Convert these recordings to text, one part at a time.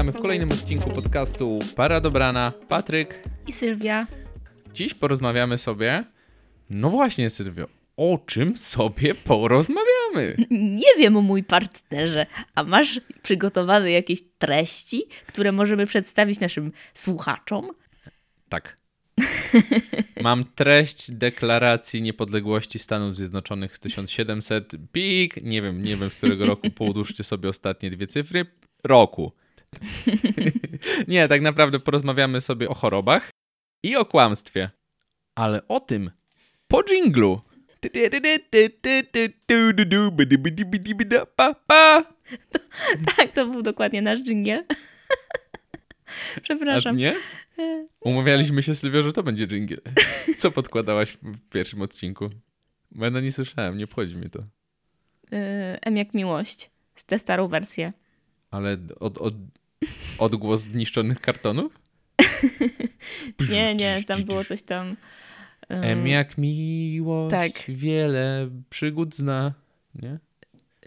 witamy w kolejnym odcinku podcastu Para Dobrana. Patryk. I Sylwia. Dziś porozmawiamy sobie. No właśnie, Sylwio, o czym sobie porozmawiamy? Nie wiem o mój partnerze, a masz przygotowane jakieś treści, które możemy przedstawić naszym słuchaczom? Tak. Mam treść deklaracji niepodległości Stanów Zjednoczonych z 1700 pik. Nie wiem, nie wiem z którego roku. Połóżcie sobie ostatnie dwie cyfry. Roku. nie, tak naprawdę porozmawiamy sobie o chorobach i o kłamstwie. Ale o tym po dżinglu. Tak, to był dokładnie nasz dżingiel. A Przepraszam. nie? Umawialiśmy się, Sylwia, że to będzie dżingiel. Co podkładałaś w pierwszym odcinku? Bo ja no nie słyszałem, nie obchodzi mnie to. Y, M jak miłość. Tę starą wersję. Ale od, od, odgłos zniszczonych kartonów? Nie, nie, tam było coś tam. y, M jak miłość, Tak. wiele przygód zna. Nie?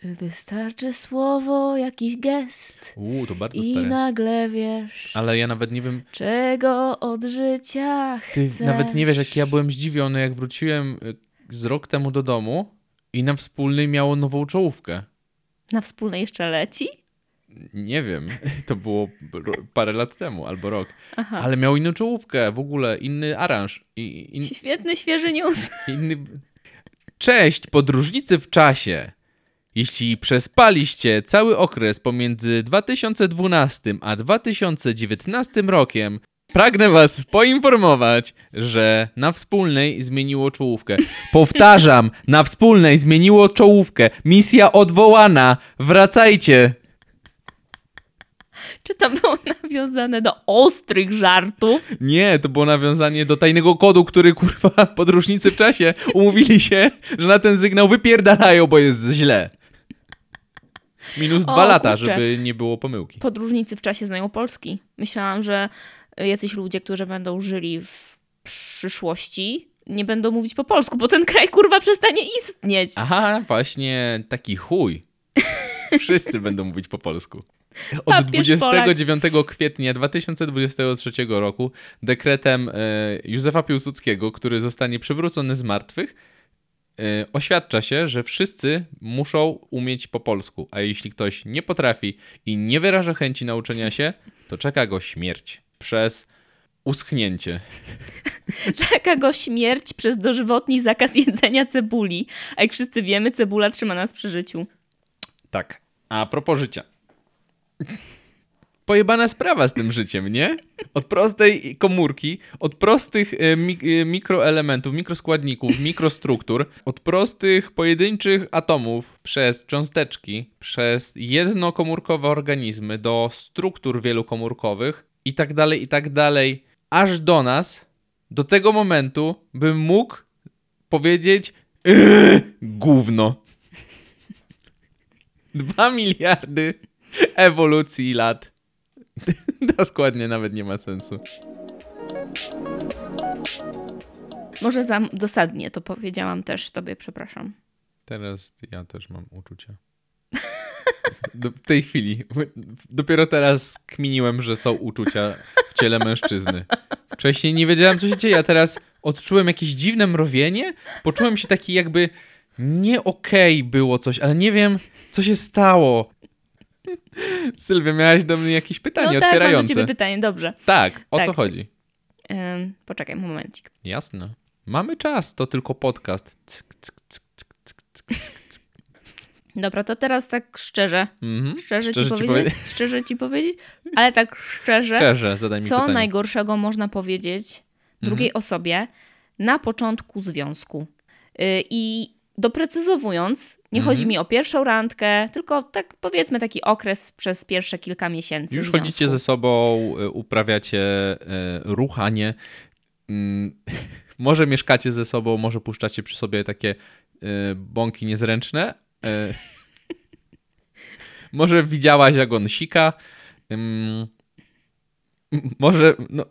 Wystarczy słowo, jakiś gest Uuu, to bardzo i stare. nagle wiesz, Ale ja nawet nie wiem, czego od życia ty chcesz. nawet nie wiesz, jak ja byłem zdziwiony, jak wróciłem y, z rok temu do domu i na wspólnej miało nową czołówkę. Na wspólnej jeszcze leci? Nie wiem, to było parę lat temu albo rok. Aha. Ale miał inną czołówkę, w ogóle inny aranż. I, in, Świetny, świeży news. inny... Cześć, podróżnicy w czasie. Jeśli przespaliście cały okres pomiędzy 2012 a 2019 rokiem, pragnę was poinformować, że na wspólnej zmieniło czołówkę. Powtarzam, na wspólnej zmieniło czołówkę. Misja odwołana. Wracajcie. Czy to było nawiązane do ostrych żartów? Nie, to było nawiązanie do tajnego kodu, który kurwa podróżnicy w czasie umówili się, że na ten sygnał wypierdalają, bo jest źle. Minus O, dwa lata, kurczę. żeby nie było pomyłki. Podróżnicy w czasie znają Polski. Myślałam, że jacyś ludzie, którzy będą żyli w przyszłości, nie będą mówić po polsku, bo ten kraj kurwa przestanie istnieć. Aha, właśnie taki chuj. Wszyscy będą mówić po polsku. Od Papież 29 kwietnia 2023 roku dekretem e, Józefa Piłsudskiego, który zostanie przywrócony z martwych, e, oświadcza się, że wszyscy muszą umieć po polsku, a jeśli ktoś nie potrafi i nie wyraża chęci nauczenia się, to czeka go śmierć przez uschnięcie. Czeka go śmierć przez dożywotni zakaz jedzenia cebuli. A jak wszyscy wiemy, cebula trzyma nas przy życiu. Tak. A propos życia. Pojebana sprawa z tym życiem, nie? Od prostej komórki, od prostych e, mi e, mikroelementów, mikroskładników, mikrostruktur, od prostych pojedynczych atomów przez cząsteczki, przez jednokomórkowe organizmy do struktur wielokomórkowych i tak dalej, i tak dalej, aż do nas, do tego momentu, bym mógł powiedzieć "Eee, gówno. Dwa miliardy ewolucji lat. To składnie nawet nie ma sensu. Może za dosadnie to powiedziałam też tobie, przepraszam. Teraz ja też mam uczucia. Do, w tej chwili. Dopiero teraz kminiłem, że są uczucia w ciele mężczyzny. Wcześniej nie wiedziałem, co się dzieje, a teraz odczułem jakieś dziwne mrowienie. Poczułem się taki jakby nie okej było coś, ale nie wiem, co się stało. Sylwia, miałaś do mnie jakieś pytanie no tak, mam do otwierające. ciebie pytanie, dobrze. Tak, o Tak. co chodzi? Ym, poczekaj, momencik. Jasne. Mamy czas, to tylko podcast. Cyk, cyk, cyk. Dobra, to teraz tak szczerze. Mhm. Szczerze, Szczerze ci ci powiedzieć? Szczerze ci powiedzieć? Ale tak szczerze, Szczerze, zadaj mi co pytanie. najgorszego można powiedzieć drugiej Mhm. osobie na początku związku? Yy, I doprecyzowując, nie Mhm. chodzi mi o pierwszą randkę, tylko tak powiedzmy taki okres przez pierwsze kilka miesięcy Już chodzicie ze sobą, y, uprawiacie y, ruchanie. Mm, Może mieszkacie ze sobą, może puszczacie przy sobie takie y, bąki niezręczne. y. Może widziałaś, jak on sika. Ym, m- Może, no,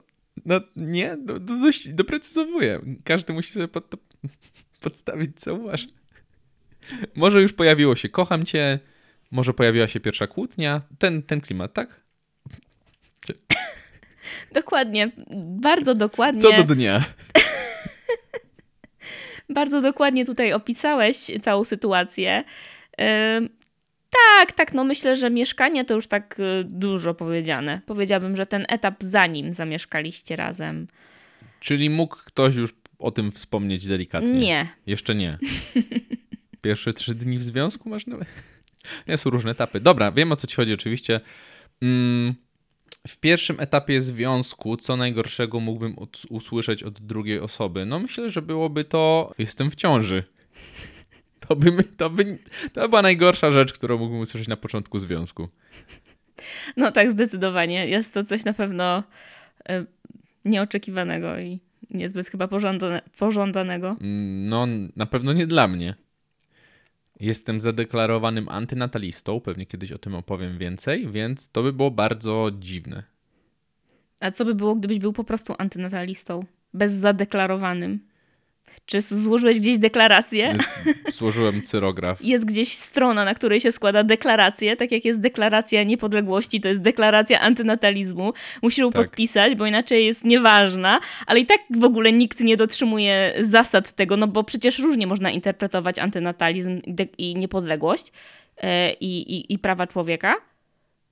no nie, no, no, dość doprecyzowuję. Każdy musi sobie pod podstawić, co uważa. Może już pojawiło się kocham cię, może pojawiła się pierwsza kłótnia. Ten, ten klimat, tak? Dokładnie, bardzo dokładnie. Co do dnia. Bardzo dokładnie tutaj opisałeś całą sytuację. Tak, tak, no myślę, że mieszkanie to już tak y, dużo powiedziane. Powiedziałabym, że ten etap zanim zamieszkaliście razem. Czyli mógł ktoś już o tym wspomnieć delikatnie? Nie. Jeszcze nie. Pierwsze trzy dni w związku masz nawet? Nie, są różne etapy. Dobra, wiem o co ci chodzi oczywiście. Mm, w pierwszym etapie związku, co najgorszego mógłbym usłyszeć od drugiej osoby? No myślę, że byłoby to, jestem w ciąży. To by, to by, to była najgorsza rzecz, którą mógłbym usłyszeć na początku związku. No tak, zdecydowanie. Jest to coś na pewno y, nieoczekiwanego i niezbyt chyba pożądane, pożądanego. Mm, No, na pewno nie dla mnie. Jestem zadeklarowanym antynatalistą, pewnie kiedyś o tym opowiem więcej, więc to by było bardzo dziwne. A co by było, gdybyś był po prostu antynatalistą? Bez zadeklarowanym? Czy złożyłeś gdzieś deklarację? Złożyłem cyrograf. Jest gdzieś strona, na której się składa deklarację, tak jak jest deklaracja niepodległości, to jest deklaracja antynatalizmu. Musisz ją Tak. podpisać, bo inaczej jest nieważna, ale i tak w ogóle nikt nie dotrzymuje zasad tego, no bo przecież różnie można interpretować antynatalizm i niepodległość e, i, i, prawa człowieka.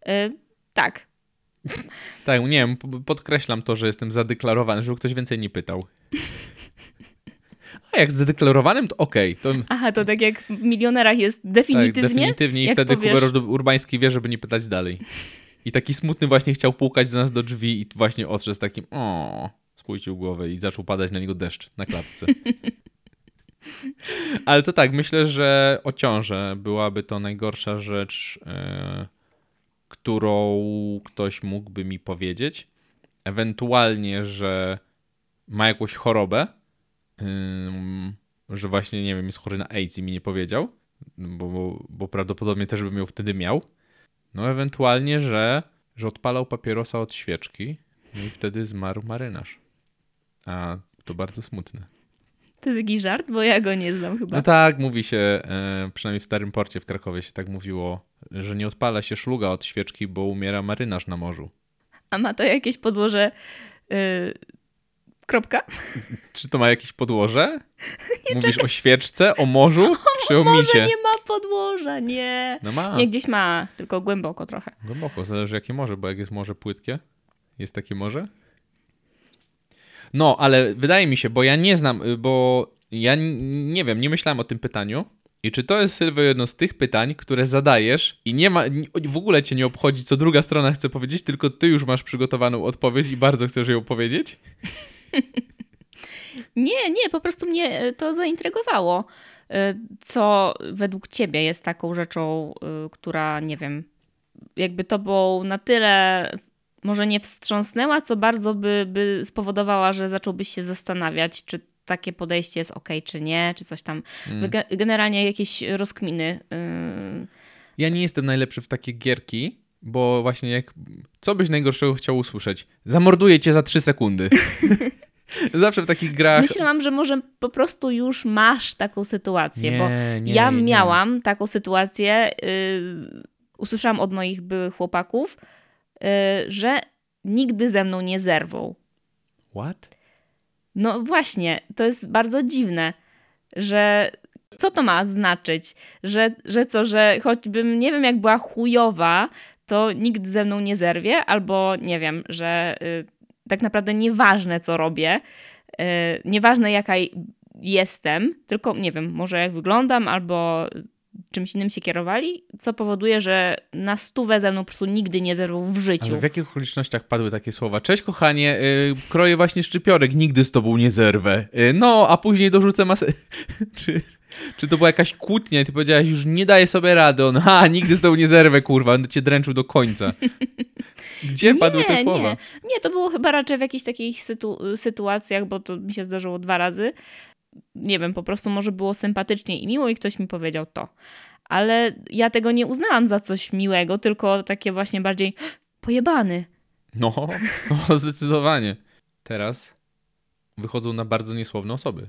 E, tak, Tak, nie wiem, podkreślam to, że jestem zadeklarowany, żeby ktoś więcej nie pytał. A jak zadeklarowanym, to okej. to Aha, to tak jak w milionerach jest tak, definitywnie. definitywnie i jak wtedy powiesz- Hubert Urbański wie, żeby nie pytać dalej. I taki smutny właśnie chciał pukać do nas do drzwi i właśnie z takim o, spójrzył głowę i zaczął padać na niego deszcz na klatce. Ale to tak, myślę, że o byłaby to najgorsza rzecz, e, którą ktoś mógłby mi powiedzieć. Ewentualnie, że ma jakąś chorobę, że właśnie, nie wiem, jest chory na AIDS i mi nie powiedział, bo, bo, bo prawdopodobnie też bym ją wtedy miał. No ewentualnie, że, że odpalał papierosa od świeczki no i wtedy zmarł marynarz. A to bardzo smutne. To jest jakiś żart, bo ja go nie znam chyba. No tak, mówi się, e, przynajmniej w Starym Porcie w Krakowie się tak mówiło, że nie odpala się szluga od świeczki, bo umiera marynarz na morzu. A ma to jakieś podłoże. Kropka? Czy to ma jakieś podłoże? Mówisz o świeczce, o morzu, czy o Może micie? nie ma podłoża, nie. No ma. Nie, gdzieś ma, tylko głęboko trochę. Głęboko, zależy jakie morze, bo jak jest morze płytkie, jest takie morze? No, ale wydaje mi się, bo ja nie znam, y, bo ja nie wiem, nie myślałem o tym pytaniu. I czy to jest, Sylwio, jedno z tych pytań, które zadajesz i nie ma, w ogóle cię nie obchodzi, co druga strona chce powiedzieć, tylko ty już masz przygotowaną odpowiedź i bardzo chcesz ją powiedzieć? Nie, nie, po prostu mnie e, to zaintrygowało. E, Co według ciebie jest taką rzeczą, e, która, nie wiem, jakby tobą na tyle może nie wstrząsnęła, co bardzo by, by spowodowała, że zacząłbyś się zastanawiać, czy takie podejście jest ok, czy nie, czy coś tam. Ge- Generalnie jakieś rozkminy. y, Ja nie jestem najlepszy w takie gierki, bo właśnie jak. Co byś najgorszego chciał usłyszeć? Zamorduję cię za 3 sekundy. Zawsze w takich grach. Myślałam, że może po prostu już masz taką sytuację, Nie, bo nie, ja nie. miałam taką sytuację, yy, usłyszałam od moich byłych chłopaków, yy, że nigdy ze mną nie zerwą. What? No właśnie, to jest bardzo dziwne, że co to ma znaczyć? Że, że co, że choćbym nie wiem jak była chujowa, to nikt ze mną nie zerwie, albo nie wiem, że y, tak naprawdę nieważne co robię, y, nieważne jaka jestem, tylko nie wiem, może jak wyglądam, albo czymś innym się kierowali, co powoduje, że na stówę ze mną po prostu nigdy nie zerwą w życiu. Ale w jakich okolicznościach padły takie słowa? Cześć kochanie, y, kroję właśnie szczypiorek, nigdy z tobą nie zerwę. Y, no, a później dorzucę masę... czy, czy to była jakaś kłótnia i ty powiedziałaś, już nie daję sobie rady. On, ha, nigdy z tobą nie zerwę, kurwa, będę cię dręczył do końca. Gdzie padły te słowa? Nie, nie, to było chyba raczej w jakichś takich sytu- sytuacjach, bo to mi się zdarzyło dwa razy. Nie wiem, po prostu może było sympatycznie i miło i ktoś mi powiedział to. Ale ja tego nie uznałam za coś miłego, tylko takie właśnie bardziej pojebany. No, no, zdecydowanie. Teraz wychodzą na bardzo niesłowne osoby.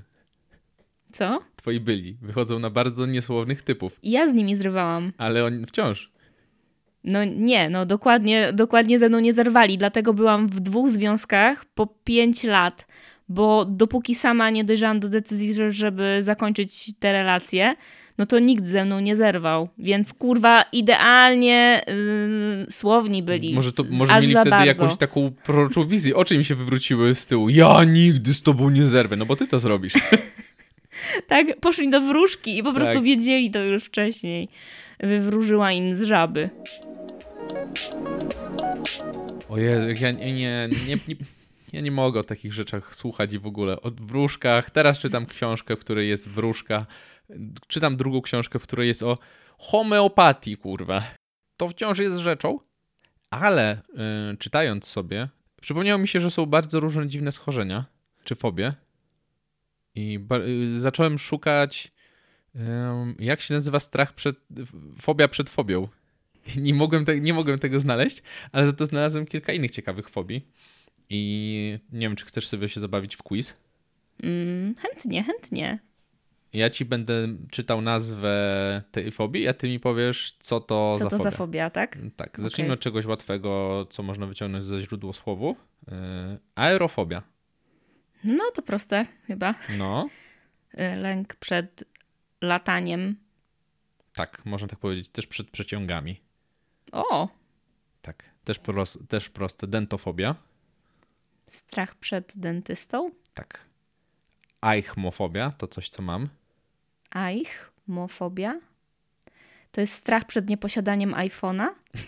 Co? Twoi byli. Wychodzą na bardzo niesłownych typów. I ja z nimi zrywałam. Ale on wciąż. No nie, no dokładnie, dokładnie ze mną nie zerwali, dlatego byłam w dwóch związkach po pięć lat, bo dopóki sama nie dojrzałam do decyzji, że- żeby zakończyć te relacje, no to nikt ze mną nie zerwał, więc kurwa idealnie yy, słowni byli. Może, to, może mieli wtedy bardzo. jakąś taką proroczą wizję. Oczy mi się wywróciły z tyłu. Ja nigdy z tobą nie zerwę. No bo ty to zrobisz. Tak, poszli do wróżki i po prostu Tak. wiedzieli to już wcześniej. Wywróżyła im z żaby. Ojej, ja nie, nie, nie, nie, ja nie mogę o takich rzeczach słuchać i w ogóle. O wróżkach. Teraz czytam książkę, w której jest wróżka. Czytam drugą książkę, w której jest o homeopatii, kurwa. To wciąż jest rzeczą, ale y, czytając sobie, przypomniało mi się, że są bardzo różne dziwne schorzenia, czy fobie. I y, zacząłem szukać, jak się nazywa strach przed, fobia przed fobią. Nie mogłem, te, nie mogłem tego znaleźć, ale za to znalazłem kilka innych ciekawych fobii. I nie wiem, czy chcesz sobie się zabawić w quiz. Mm, chętnie, chętnie. Ja ci będę czytał nazwę tej fobii, a ty mi powiesz, co to Co za to fobia. za fobia, tak? Tak, zacznijmy Okej. od czegoś łatwego, co można wyciągnąć ze źródło słowu. Yy, aerofobia. No to proste chyba. No, Y, Lęk przed lataniem. tak, można tak powiedzieć, też przed przeciągami. O, Tak, też, pros, też proste. Dentofobia. strach przed dentystą. Tak. Eichmofobia, to coś, co mam. Eichmofobia. To jest strach przed nieposiadaniem iPhone'a.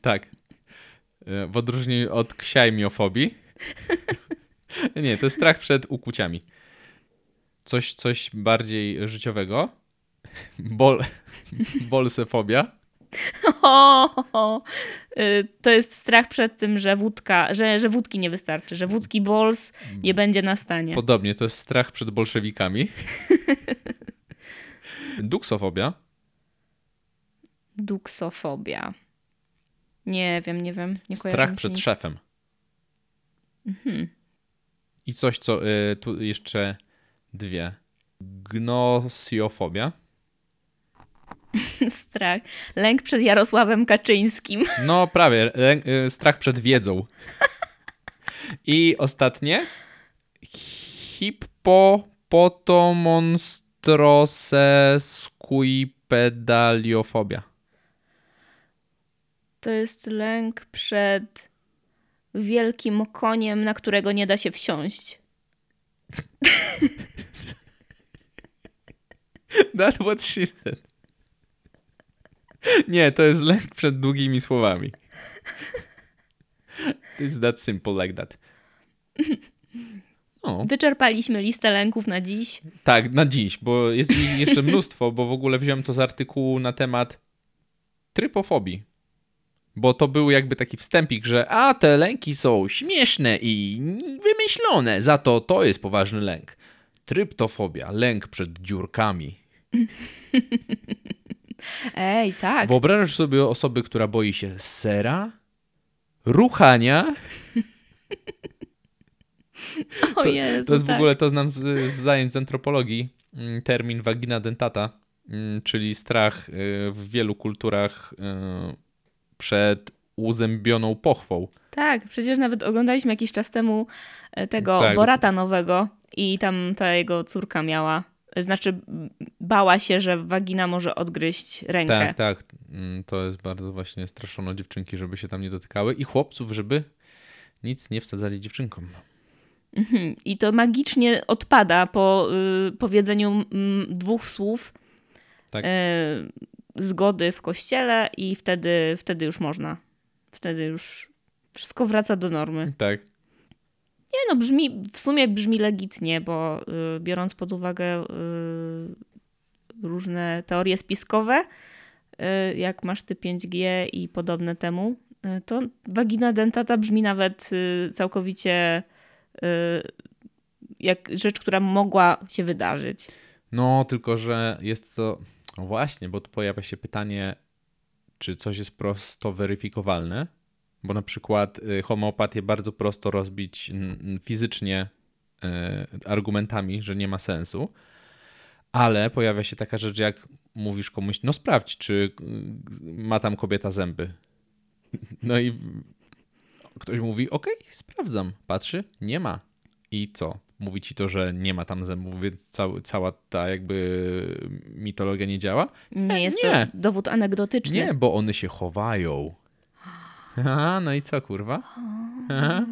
Tak. E, W odróżnieniu od ksiajmiofobii. Nie, to jest strach przed ukłuciami. Coś, coś bardziej życiowego. Bol, bolsefobia. O, y, to jest strach przed tym, że wódka, że, że wódki nie wystarczy, że wódki bols nie będzie na stanie. Podobnie, to jest strach przed bolszewikami. Duksofobia. Duksofobia. Nie wiem, nie wiem. Nie Strach przed nic. szefem. I coś, co y, tu jeszcze dwie. Gnosjofobia. Strach. Lęk przed Jarosławem Kaczyńskim. No prawie, lę- y, strach przed wiedzą. I ostatnie. Hippopotomonstrosesquipedaliofobia. To jest lęk przed wielkim koniem, na którego nie da się wsiąść. That what she said. Nie, to jest lęk przed długimi słowami. It's that simple like that. No, Wyczerpaliśmy listę lęków na dziś. tak, na dziś, bo jest ich jeszcze mnóstwo, bo w ogóle wziąłem to z artykułu na temat trypofobii. Bo to był jakby taki wstępik, że a te lęki są śmieszne i wymyślone, za to to jest poważny lęk. Tryptofobia, lęk przed dziurkami. Ej, tak. Wyobrażasz sobie osoby, która boi się sera, ruchania. o To, Jezu, to jest w tak. ogóle, to znam z, z zajęć z antropologii, mm, termin vagina dentata, mm, czyli strach y, w wielu kulturach y, przed uzębioną pochwą. Tak, przecież nawet oglądaliśmy jakiś czas temu e, tego Tak. Borata nowego i tam ta jego córka miała, znaczy m, bała się, że wagina może odgryźć rękę. Tak, tak. Mm, To jest bardzo właśnie straszono dziewczynki, żeby się tam nie dotykały i chłopców, żeby nic nie wsadzali dziewczynkom. Mhm. I to magicznie odpada po y, powiedzeniu mm, dwóch słów Tak. y, zgody w kościele i wtedy, wtedy już można. Wtedy już wszystko wraca do normy. Tak. Nie no, brzmi, w sumie brzmi legitnie, bo y, biorąc pod uwagę y, różne teorie spiskowe, y, jak masz ty 5G i podobne temu, y, to wagina dentata brzmi nawet y, całkowicie y, jak rzecz, która mogła się wydarzyć. No, tylko że jest to. No właśnie, bo tu pojawia się pytanie, czy coś jest prosto weryfikowalne. Bo na przykład y, homeopatię bardzo prosto rozbić fizycznie y, argumentami, że nie ma sensu. Ale pojawia się taka rzecz, jak mówisz komuś, no sprawdź, czy y, ma tam kobieta zęby. No i ktoś mówi, okej, sprawdzam. Patrzy, nie ma. I co? Mówi ci to, że nie ma tam zębów, więc cały, cała ta jakby mitologia nie działa? Nie jest nie. to dowód anegdotyczny. Nie, bo one się chowają. Aha, no i co, kurwa? Aha,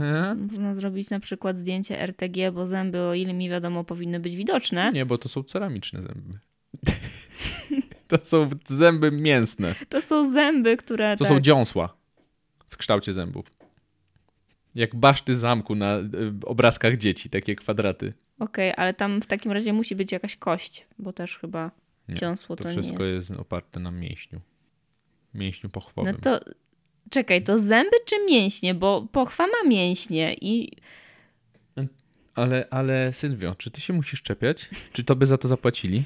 aha. Można zrobić na przykład zdjęcie RTG, bo zęby, o ile mi wiadomo, powinny być widoczne. Nie, bo to są ceramiczne zęby. To są zęby mięsne. To są zęby, które. To tak, są dziąsła w kształcie zębów. Jak baszty zamku na y, obrazkach dzieci, takie kwadraty. Okej, ale tam w takim razie musi być jakaś kość, bo też chyba Nie, dziąsło To to, wszystko nie jest. oparte na mięśniu. Mięśniu No pochwowym. to czekaj, to zęby czy mięśnie? Bo pochwa ma mięśnie i Ale, ale Sylwio, czy ty się musisz czepiać? Czy to by za to zapłacili?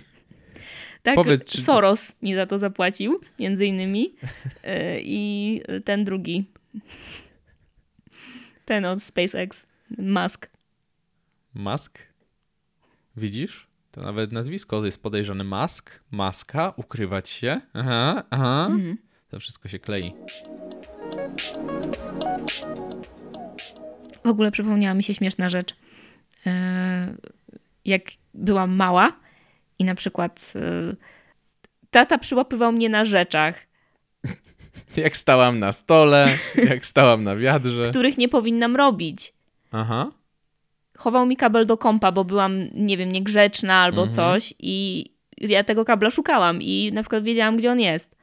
tak Powiedz, czy- Soros mi za to zapłacił, między innymi. Y, I ten drugi. Ten od SpaceX. Musk. Musk? Widzisz? To nawet nazwisko jest podejrzane. Musk, maska, ukrywać się. Aha, aha. Mhm. To wszystko się klei. W ogóle przypomniała mi się śmieszna rzecz. E, Jak byłam mała i na przykład e, tata przyłapywał mnie na rzeczach, Jak stałam na stole, jak stałam na wiadrze. których nie powinnam robić. Aha. Chował mi kabel do kompa, bo byłam, nie wiem, niegrzeczna albo Mhm. coś i ja tego kabla szukałam i na przykład wiedziałam, gdzie on jest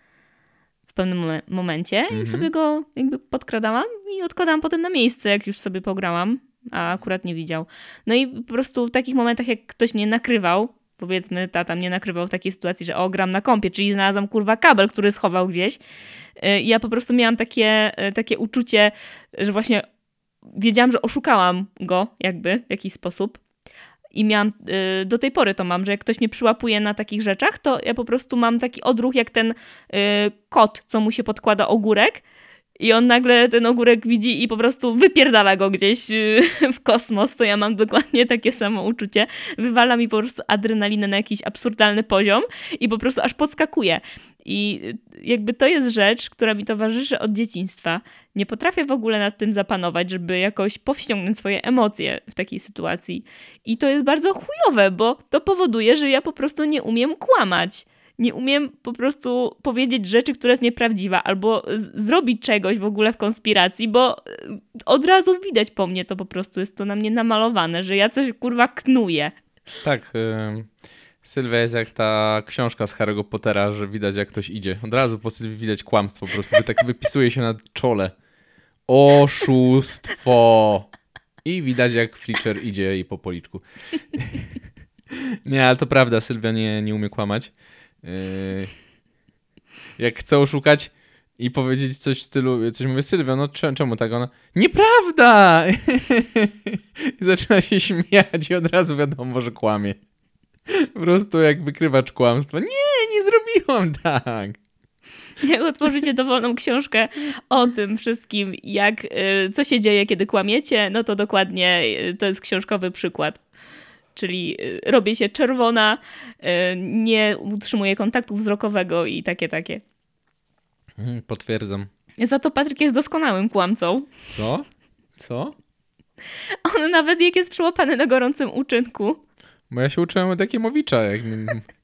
w pewnym momen- momencie Mhm. i sobie go jakby podkradałam i odkładałam potem na miejsce, jak już sobie pograłam, a akurat nie widział. No i po prostu w takich momentach, jak ktoś mnie nakrywał, powiedzmy, tata mnie nakrywał w takiej sytuacji, że o, gram na kompie, czyli znalazłam kurwa kabel, który schował gdzieś. Y, Ja po prostu miałam takie, y, takie uczucie, że właśnie wiedziałam, że oszukałam go jakby w jakiś sposób. I miałam, y, do tej pory to mam, że jak ktoś mnie przyłapuje na takich rzeczach, to ja po prostu mam taki odruch jak ten kot, co mu się podkłada ogórek i on nagle ten ogórek widzi i po prostu wypierdala go gdzieś y, w kosmos, to ja mam dokładnie takie samo uczucie. Wywala mi po prostu adrenalinę na jakiś absurdalny poziom i po prostu aż podskakuje. I y, jakby to jest rzecz, która mi towarzyszy od dzieciństwa. Nie potrafię w ogóle nad tym zapanować, żeby jakoś powściągnąć swoje emocje w takiej sytuacji. I to jest bardzo chujowe, bo to powoduje, że ja po prostu nie umiem kłamać. Nie umiem po prostu powiedzieć rzeczy, która jest nieprawdziwa, albo zrobić czegoś w ogóle w konspiracji, bo y, od razu widać po mnie to po prostu, jest to na mnie namalowane, że ja coś kurwa knuję. Tak. ym, Sylwia jest jak ta książka z Harry'ego Pottera, że widać jak ktoś idzie. Od razu po Sylwii widać kłamstwo, po prostu tak wypisuje się na czole. Oszustwo. I widać jak Fletcher idzie jej po policzku. Nie, ale to prawda, Sylwia nie, nie umie kłamać. Yy, Jak chce oszukać i powiedzieć coś w stylu, coś mówię, Sylwia, no cze- czemu tak? Ona, nieprawda! I zaczyna się śmiać i od razu wiadomo, że kłamie. Po prostu jak wykrywacz kłamstwa. Nie, nie zrobiłam tak. Jak otworzycie dowolną książkę o tym wszystkim, jak, y, co się dzieje, kiedy kłamiecie, no to dokładnie y, to jest książkowy przykład. Czyli y, robię się czerwona, y, nie utrzymuję kontaktu wzrokowego i takie, takie. Mhm, Potwierdzam. Za to Patryk jest doskonałym kłamcą. Co? Co? On nawet jak jest przyłapany na gorącym uczynku, Bo ja się uczyłem od Jakiemowicza. Jak...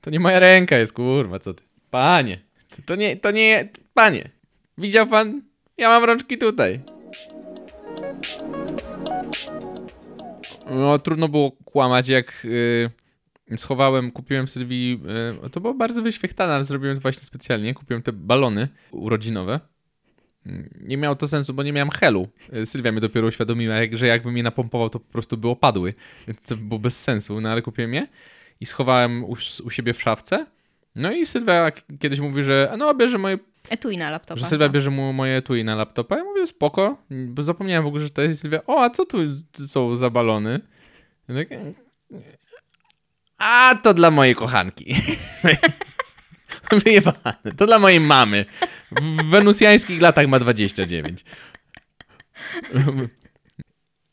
To nie moja ręka jest, kurwa, co ty. Panie, to, to nie, to nie, panie. Widział pan? Ja mam rączki tutaj. No, trudno było kłamać, jak y, schowałem, kupiłem Sylwii, y, to było bardzo wyświechtane, zrobiłem to właśnie specjalnie, kupiłem te balony urodzinowe. Nie miało to sensu, bo nie miałem helu. Sylwia mnie dopiero uświadomiła, że jakbym je napompował, to po prostu by opadły. To było bez sensu, no ale kupiłem je i schowałem u, u siebie w szafce. No i Sylwia kiedyś mówi, że no bierze moje etui na laptopa. że Sylwia bierze mu moje etui na laptopa. Ja mówię, spoko, bo zapomniałem w ogóle, że to jest Sylwia. O, a co tu są za balony? Ja tak, a, to dla mojej kochanki. Wyjebane. To dla mojej mamy. W wenusjańskich latach ma 29.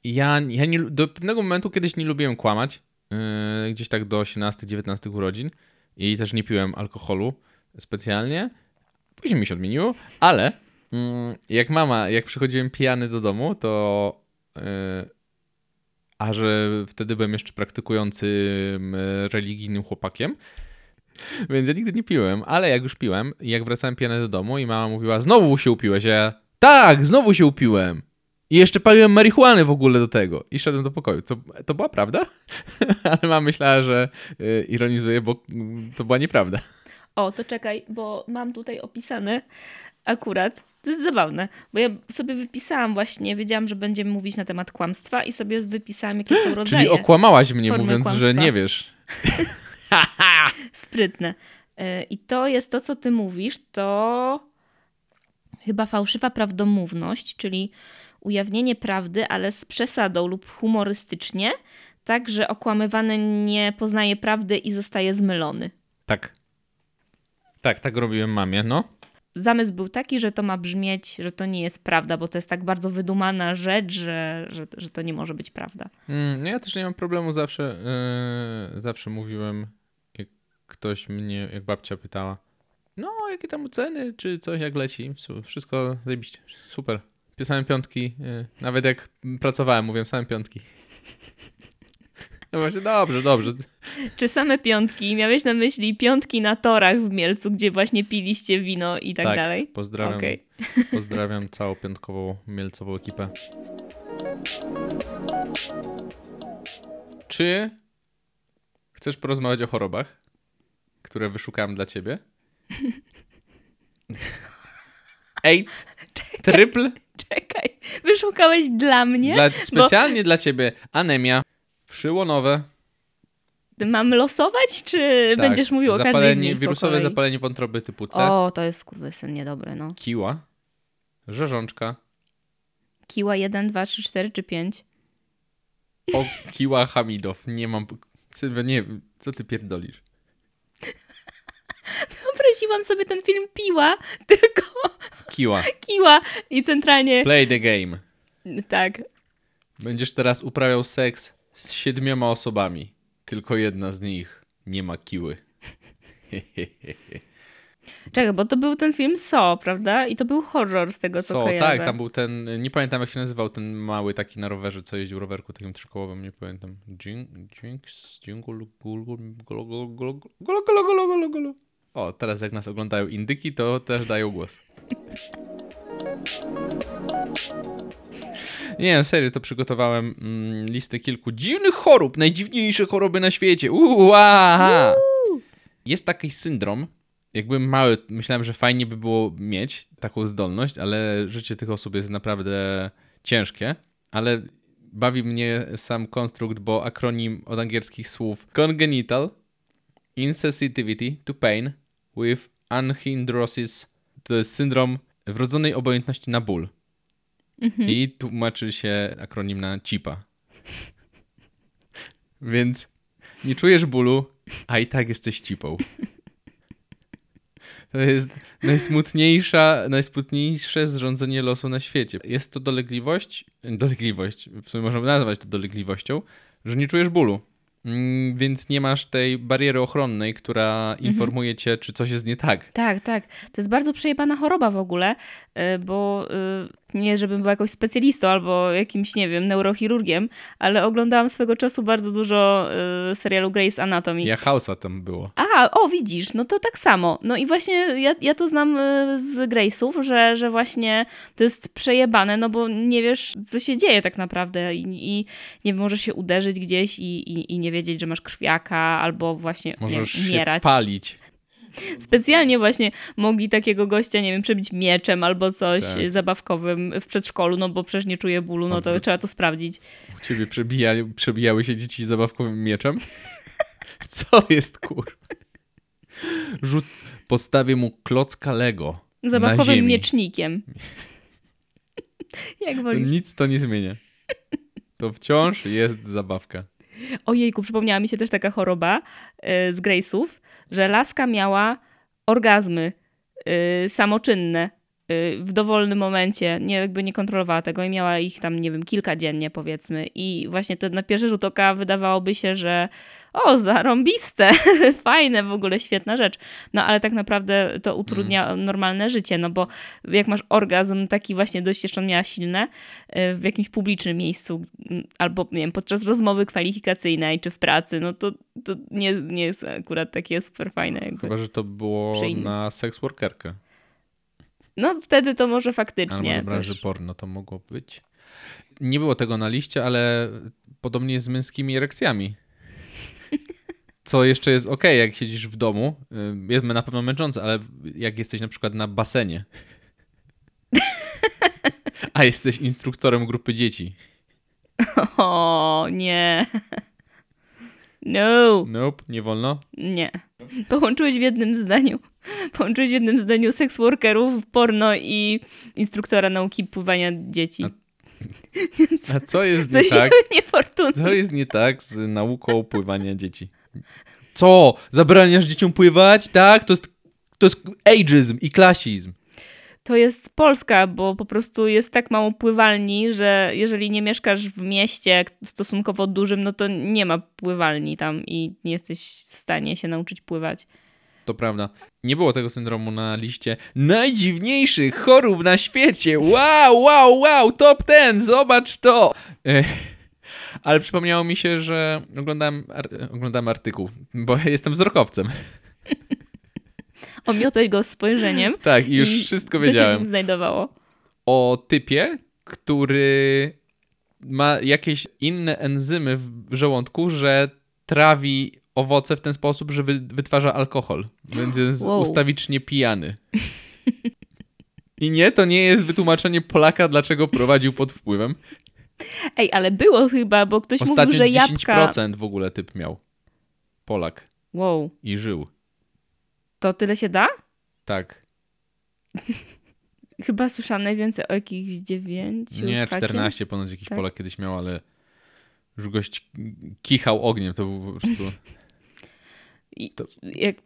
Ja, ja nie, do pewnego momentu kiedyś nie lubiłem kłamać. yy, gdzieś tak do 18-19 urodzin i też nie piłem alkoholu specjalnie. Później mi się odmieniło, ale mm, jak mama, jak przychodziłem pijany do domu, to yy, a że wtedy byłem jeszcze praktykującym yy, religijnym chłopakiem, więc ja nigdy nie piłem, ale jak już piłem, jak wracałem pijany do domu i mama mówiła, znowu się upiłeś, a ja, tak, znowu się upiłem. I jeszcze paliłem marihuanę w ogóle do tego. I szedłem do pokoju. Co, to była prawda? ale mama myślała, że y, ironizuje, bo y, to była nieprawda. O, to czekaj, bo mam tutaj opisane akurat. To jest zabawne, bo ja sobie wypisałam właśnie, wiedziałam, że będziemy mówić na temat kłamstwa i sobie wypisałam, jakie są rodzaje. Czyli okłamałaś mnie, mówiąc, że kłamstwa. nie wiesz. Sprytne. Y, I to jest to, co ty mówisz, to chyba fałszywa prawdomówność, czyli ujawnienie prawdy, ale z przesadą lub humorystycznie, tak, że okłamywany nie poznaje prawdy i zostaje zmylony. Tak. Tak, tak robiłem mamie, no. Zamysł był taki, że to ma brzmieć, że to nie jest prawda, bo to jest tak bardzo wydumana rzecz, że, że, że to nie może być prawda. Mm, no ja też nie mam problemu, zawsze, yy, zawsze mówiłem, jak ktoś mnie, jak babcia pytała, no jakie tam oceny, czy coś jak leci, wszystko zajebiście, super. Pisałem piątki, yy, nawet jak pracowałem, mówiłem same piątki. No właśnie, dobrze, dobrze. Czy same piątki? Miałeś na myśli piątki na torach w Mielcu, gdzie właśnie piliście wino i tak, dalej? Pozdrawiam, Okej. pozdrawiam całą piątkową mielcową ekipę. Czy chcesz porozmawiać o chorobach, które wyszukałem dla ciebie? AIDS, trypl, Czekaj, wyszukałeś dla mnie? dla, specjalnie dla ciebie anemia, wszyłonowe, Mam losować, czy tak, będziesz mówił o każdej z nich wirusowe zapalenie wątroby typu C, O, to jest skurwysyn niedobry, no. kiła, rzeżączka, Kiła 1, 2, 3, 4 czy 5? o kiła Hamidow. Nie mam... Sylwia, nie co ty pierdolisz? Wyobraziłam sobie ten film Piła, tylko Kiła. Kiła i centralnie... Play the game. Tak. Będziesz teraz uprawiał seks z siedmioma osobami. Tylko jedna z nich nie ma kiły. Czekaj, bo to był ten film So, prawda? I to był horror z tego, co so, kojarzę. tak, tam był ten, nie pamiętam jak się nazywał, ten mały taki na rowerze, co jeździł rowerku takim trzykołowym, nie pamiętam. Jinx, Jingle, O, teraz jak nas oglądają indyki, to też dają głos. Nie, serio, to przygotowałem mm, listę kilku dziwnych chorób, najdziwniejsze choroby na świecie. Aha. Jest taki syndrom, jak byłem mały, myślałem, że fajnie by było mieć taką zdolność, ale życie tych osób jest naprawdę ciężkie. Ale bawi mnie sam konstrukt, bo akronim od angielskich słów congenital insensitivity to pain with anhydrosis to jest syndrom wrodzonej obojętności na ból. I tłumaczy się akronim na CIPA. Więc nie czujesz bólu, a i tak jesteś cipą. To jest najsmutniejsza, najsmutniejsze zrządzenie losu na świecie. Jest to dolegliwość, dolegliwość, w sumie można nazwać to dolegliwością, że nie czujesz bólu. Mm, Więc nie masz tej bariery ochronnej, która informuje cię, czy coś jest nie tak. Tak, tak. To jest bardzo przejebana choroba w ogóle, y, bo y, nie, żebym była jakąś specjalistą albo jakimś, nie wiem, neurochirurgiem, ale oglądałam swego czasu bardzo dużo y, serialu Grey's Anatomy. Ja Hausa tam było. A, o widzisz, no to tak samo. No i właśnie ja, ja to znam y, z Grace'ów, że, że właśnie to jest przejebane, no bo nie wiesz, co się dzieje tak naprawdę i, i nie wiem, możesz się uderzyć gdzieś i, i, i nie wiedzieć, że masz krwiaka albo właśnie nie, Możesz się umierać. palić. Specjalnie właśnie mogli takiego gościa, nie wiem, przebić mieczem albo coś Tak. zabawkowym w przedszkolu, no bo przecież nie czuje bólu, no to Odwrót- trzeba to sprawdzić. U ciebie przebija, przebijały się dzieci zabawkowym mieczem? Co jest kur? Rzuc, postawię mu klocka Lego Zabawkowym miecznikiem. Jak wolisz. Nic to nie zmienia. To wciąż jest zabawka. Ojejku, przypomniała mi się też taka choroba y, z Grace'ów, że laska miała orgazmy y, samoczynne y, w dowolnym momencie, nie, jakby nie kontrolowała tego i miała ich tam, nie wiem, kilka dziennie powiedzmy. I właśnie to na pierwszy rzut oka wydawałoby się, że o, zarąbiste, fajne, w ogóle świetna rzecz. No ale tak naprawdę to utrudnia normalne życie, no bo jak masz orgazm taki właśnie dość jeszcze on miała silne y, w jakimś publicznym miejscu mm, albo nie wiem, podczas rozmowy kwalifikacyjnej czy w pracy, no to, to nie, nie jest akurat takie super fajne. Jakby. Chyba, że to było na seks workerkę. No wtedy to może faktycznie. do branży też. porno to mogło być. Nie było tego na liście, ale podobnie jest z męskimi erekcjami. Co jeszcze jest ok, jak siedzisz w domu. y, Jest na pewno męczące, ale jak jesteś na przykład na basenie, a jesteś instruktorem grupy dzieci. O, nie. No, Nope, nie wolno. nie. Połączyłeś w jednym zdaniu. Połączyłeś w jednym zdaniu seks workerów, porno i instruktora nauki pływania dzieci. A- A co jest nie tak? niefortunnie. Co jest nie tak z nauką pływania dzieci? Co? Zabraniasz dzieciom pływać? Tak? To jest, to jest ageism i klasizm. To jest Polska, bo po prostu jest tak mało pływalni, że jeżeli nie mieszkasz w mieście stosunkowo dużym, no to nie ma pływalni tam i nie jesteś w stanie się nauczyć pływać. To prawda. Nie było tego syndromu na liście najdziwniejszych chorób na świecie. Wow, wow, wow, top ten, zobacz to. E, Ale przypomniało mi się, że oglądałem, ar- oglądałem artykuł, bo jestem wzrokowcem. Omiotłeś go spojrzeniem. Tak, i już wszystko co się wiedziałem. znajdowało. o typie, który ma jakieś inne enzymy w żołądku, że trawi owoce w ten sposób, że wy, wytwarza alkohol, więc jest Wow. ustawicznie pijany. I nie, to nie jest wytłumaczenie Polaka, dlaczego prowadził pod wpływem. Ej, ale było chyba, bo ktoś Ostatnio mówił, że jabłka... 10% w ogóle typ miał. Polak. Wow, I żył. to tyle się da? Tak. Chyba słyszałam najwięcej o jakichś dziewięciu Nie, z hakiem. 14 ponoć jakiś Tak. Polak kiedyś miał, ale już gość kichał ogniem, to był po prostu... To-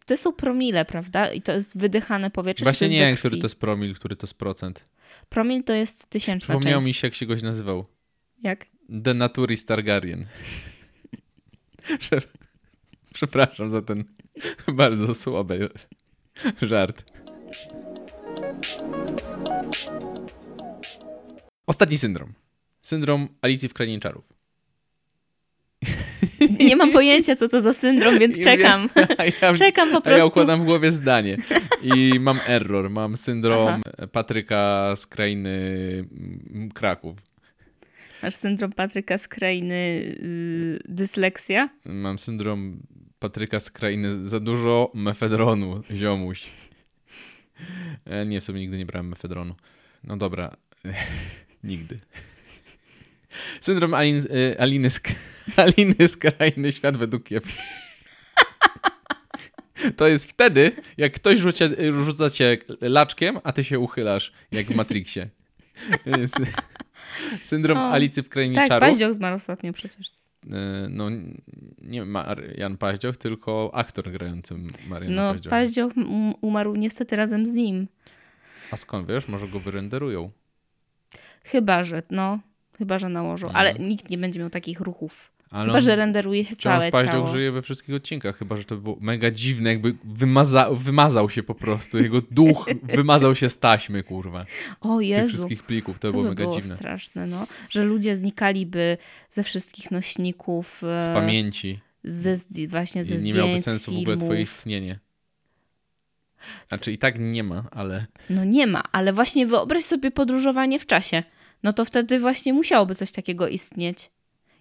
to są promile, prawda? I to jest wydychane powietrze. Właśnie nie wiem, który to jest promil, który to jest procent. Promil to jest tysięczna Przypomniało część. mi się, jak się goś nazywał. Jak? The Naturis Targaryen. Prze- Przepraszam za ten bardzo słaby żart. Ostatni syndrom. Syndrom Alicji w Krainie Czarów. Nie mam pojęcia, co to za syndrom, więc czekam. Ja, Czekam po a ja prostu. układam w głowie zdanie. I mam error. Mam syndrom Patryka z krainy mm, Kraków. Masz syndrom Patryka z krainy yy, dysleksja? Mam syndrom Patryka z krainy za dużo mefedronu, ziomuś. E, Nie, sobie nigdy nie brałem mefedronu. No dobra, nigdy. Syndrom Alin, e, Aliny, z, Aliny krainy świat według kiepski. To jest wtedy, jak ktoś rzuca cię laczkiem, a ty się uchylasz, jak w Matrixie. Syndrom O, Alicy w krainie Tak, czarów. Paździoch zmarł ostatnio przecież. E, No, nie Marian Paździoch, tylko aktor grający Mariana No, Paździocha. Paździoch um- umarł niestety razem z nim. A skąd wiesz? Może go wyrenderują. Chyba, że no, chyba, że nałożą. No. Ale nikt nie będzie miał takich ruchów. Ale chyba, że renderuje się całe Paździoch ciało. żyje we wszystkich odcinkach, chyba że to było mega dziwne, jakby wymaza wymazał się po prostu. Jego duch wymazał się z taśmy, kurwa. O Z tych Jezu, wszystkich plików. To, to było by mega było dziwne. straszne, no. Że ludzie znikaliby ze wszystkich nośników. e, Z pamięci. Ze, właśnie ze I nie zdjęć, miałoby sensu w ogóle filmów. twoje istnienie. Znaczy i tak nie ma, ale No nie ma, ale właśnie wyobraź sobie podróżowanie w czasie. No to wtedy właśnie musiałoby coś takiego istnieć.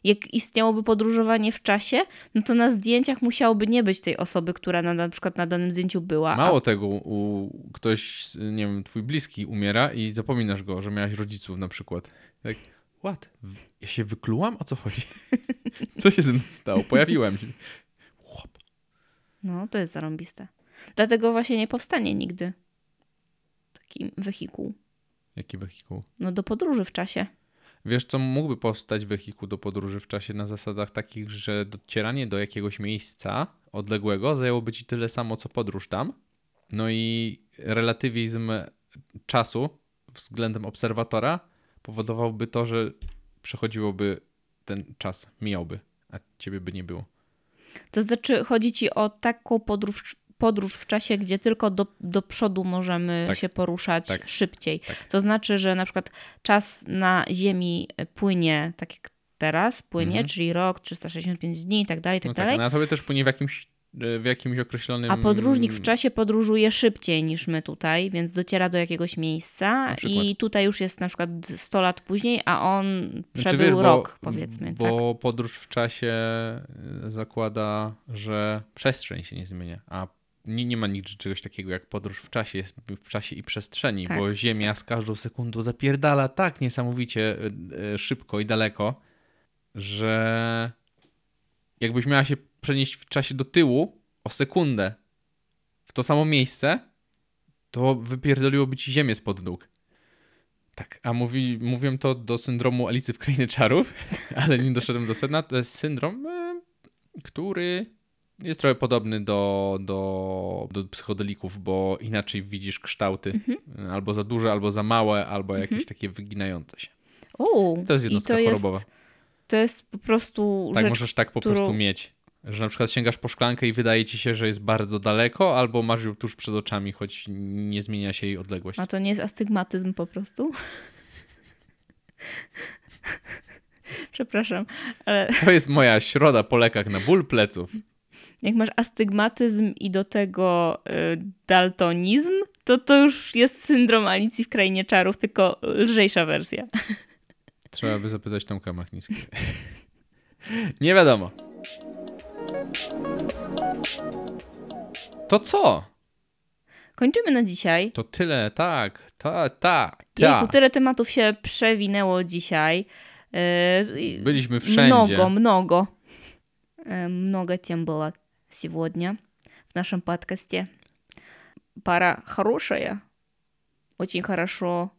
Jak istniałoby podróżowanie w czasie, no to na zdjęciach musiałoby nie być tej osoby, która na, na przykład na danym zdjęciu była. a- Mało tego, u, ktoś, nie wiem, twój bliski umiera i zapominasz go, że miałeś rodziców na przykład. Tak, what? Ja się wyklułam? O co chodzi? Co się ze mną stało? Pojawiłem się. Chłop. No, to jest zarąbiste. Dlatego właśnie nie powstanie nigdy taki wehikuł. Jaki wehikuł? No do podróży w czasie. Wiesz, co mógłby powstać wehikuł do podróży w czasie na zasadach takich, że docieranie do jakiegoś miejsca odległego zajęłoby ci tyle samo, co podróż tam. No i relatywizm czasu względem obserwatora powodowałby to, że przechodziłoby ten czas, mijałby, a ciebie by nie było. To znaczy, chodzi ci o taką podróż, podróż w czasie, gdzie tylko do, do przodu możemy Tak. się poruszać Tak. szybciej. Tak. To znaczy, że na przykład czas na Ziemi płynie tak jak teraz płynie, Mhm. czyli rok, 365 dni i tak dalej, i tak No tak, dalej. a na tobie też płynie w jakimś, w jakimś określonym... A podróżnik w czasie podróżuje szybciej niż my tutaj, więc dociera do jakiegoś miejsca i tutaj już jest na przykład 100 lat później, a on Znaczy, przebył wiesz, bo- rok, powiedzmy. tak? Bo podróż w czasie y, zakłada, że przestrzeń się nie zmienia, a nie, nie ma nigdy czegoś takiego jak podróż w czasie, jest w czasie i przestrzeni, Tak. bo Ziemia z każdą sekundą zapierdala tak niesamowicie y, y, szybko i daleko, że jakbyś miała się przenieść w czasie do tyłu o sekundę w to samo miejsce, to wypierdoliłoby ci Ziemię spod nóg. Tak, a mówi, mówiłem to do syndromu Alicy w Krainie Czarów, ale nie doszedłem do sedna. To jest syndrom, e, który jest trochę podobny do, do, do psychodelików, bo inaczej widzisz kształty. Mhm. Albo za duże, albo za małe, albo jakieś takie wyginające się. U, To jest jednostka to jest, chorobowa. to jest po prostu Tak, rzecz, możesz tak po którą- prostu mieć. Że na przykład sięgasz po szklankę i wydaje ci się, że jest bardzo daleko, albo masz ją tuż przed oczami, choć nie zmienia się jej odległość. A to nie jest astygmatyzm po prostu? Przepraszam, ale To jest moja środa po lekach na ból pleców. jak masz astygmatyzm i do tego y, daltonizm, to to już jest syndrom Alicji w Krainie Czarów, tylko lżejsza wersja. Trzeba by zapytać Tomka Machnickiego. Nie wiadomo. To co? Kończymy na dzisiaj. To tyle, tak, ta, ta, Jejku, ta. tyle tematów się przewinęło dzisiaj. Y, i Byliśmy wszędzie. Много, много. Э, Много тем было сегодня в нашем подкасте. Пара хорошая. Очень хорошо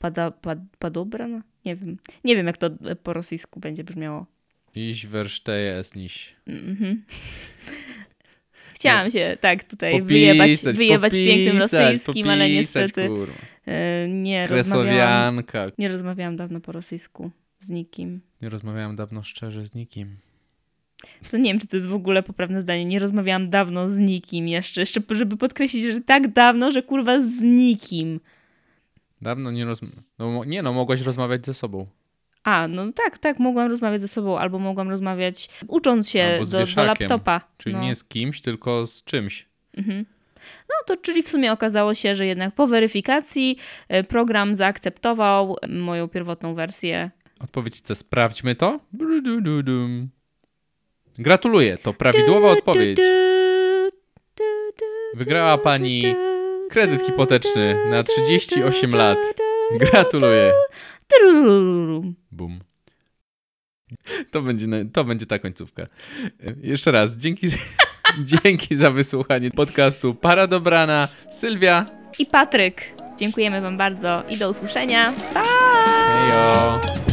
пода- под- подобрана. Nie wiem. Nie wiem, jak to po rosyjsku będzie brzmiało. Iść werszteje es niś. Mhm. Chciałam się tak tutaj Popisać, wyjebać, wyjebać pięknym popisać, rosyjskim, ale popisać, niestety kurwa. e, nie rozmawiałam, Kresowianka. nie rozmawiałam dawno po rosyjsku z nikim. Nie rozmawiałem dawno szczerze z nikim. To nie wiem, czy to jest w ogóle poprawne zdanie. Nie rozmawiałam dawno z nikim jeszcze. Jeszcze, żeby podkreślić, że tak dawno, że kurwa z nikim. Dawno nie rozmawiałem. No, nie no, mogłaś rozmawiać ze sobą. A, no tak, tak, mogłam rozmawiać ze sobą, albo mogłam rozmawiać ucząc się do, do laptopa. Czyli no. nie z kimś, tylko z czymś. Mhm. No to czyli w sumie okazało się, że jednak po weryfikacji e, program zaakceptował moją pierwotną wersję. Odpowiedź C. Sprawdźmy to. Brudududum. Gratuluję, to prawidłowa odpowiedź. Wygrała pani kredyt hipoteczny na 38 lat. Gratuluję. Bum. To będzie, to będzie ta końcówka. Jeszcze raz, dzięki, dzięki za wysłuchanie podcastu Para Dobrana. Sylwia. I Patryk. Dziękujemy Wam bardzo i do usłyszenia. Pa! Hejo.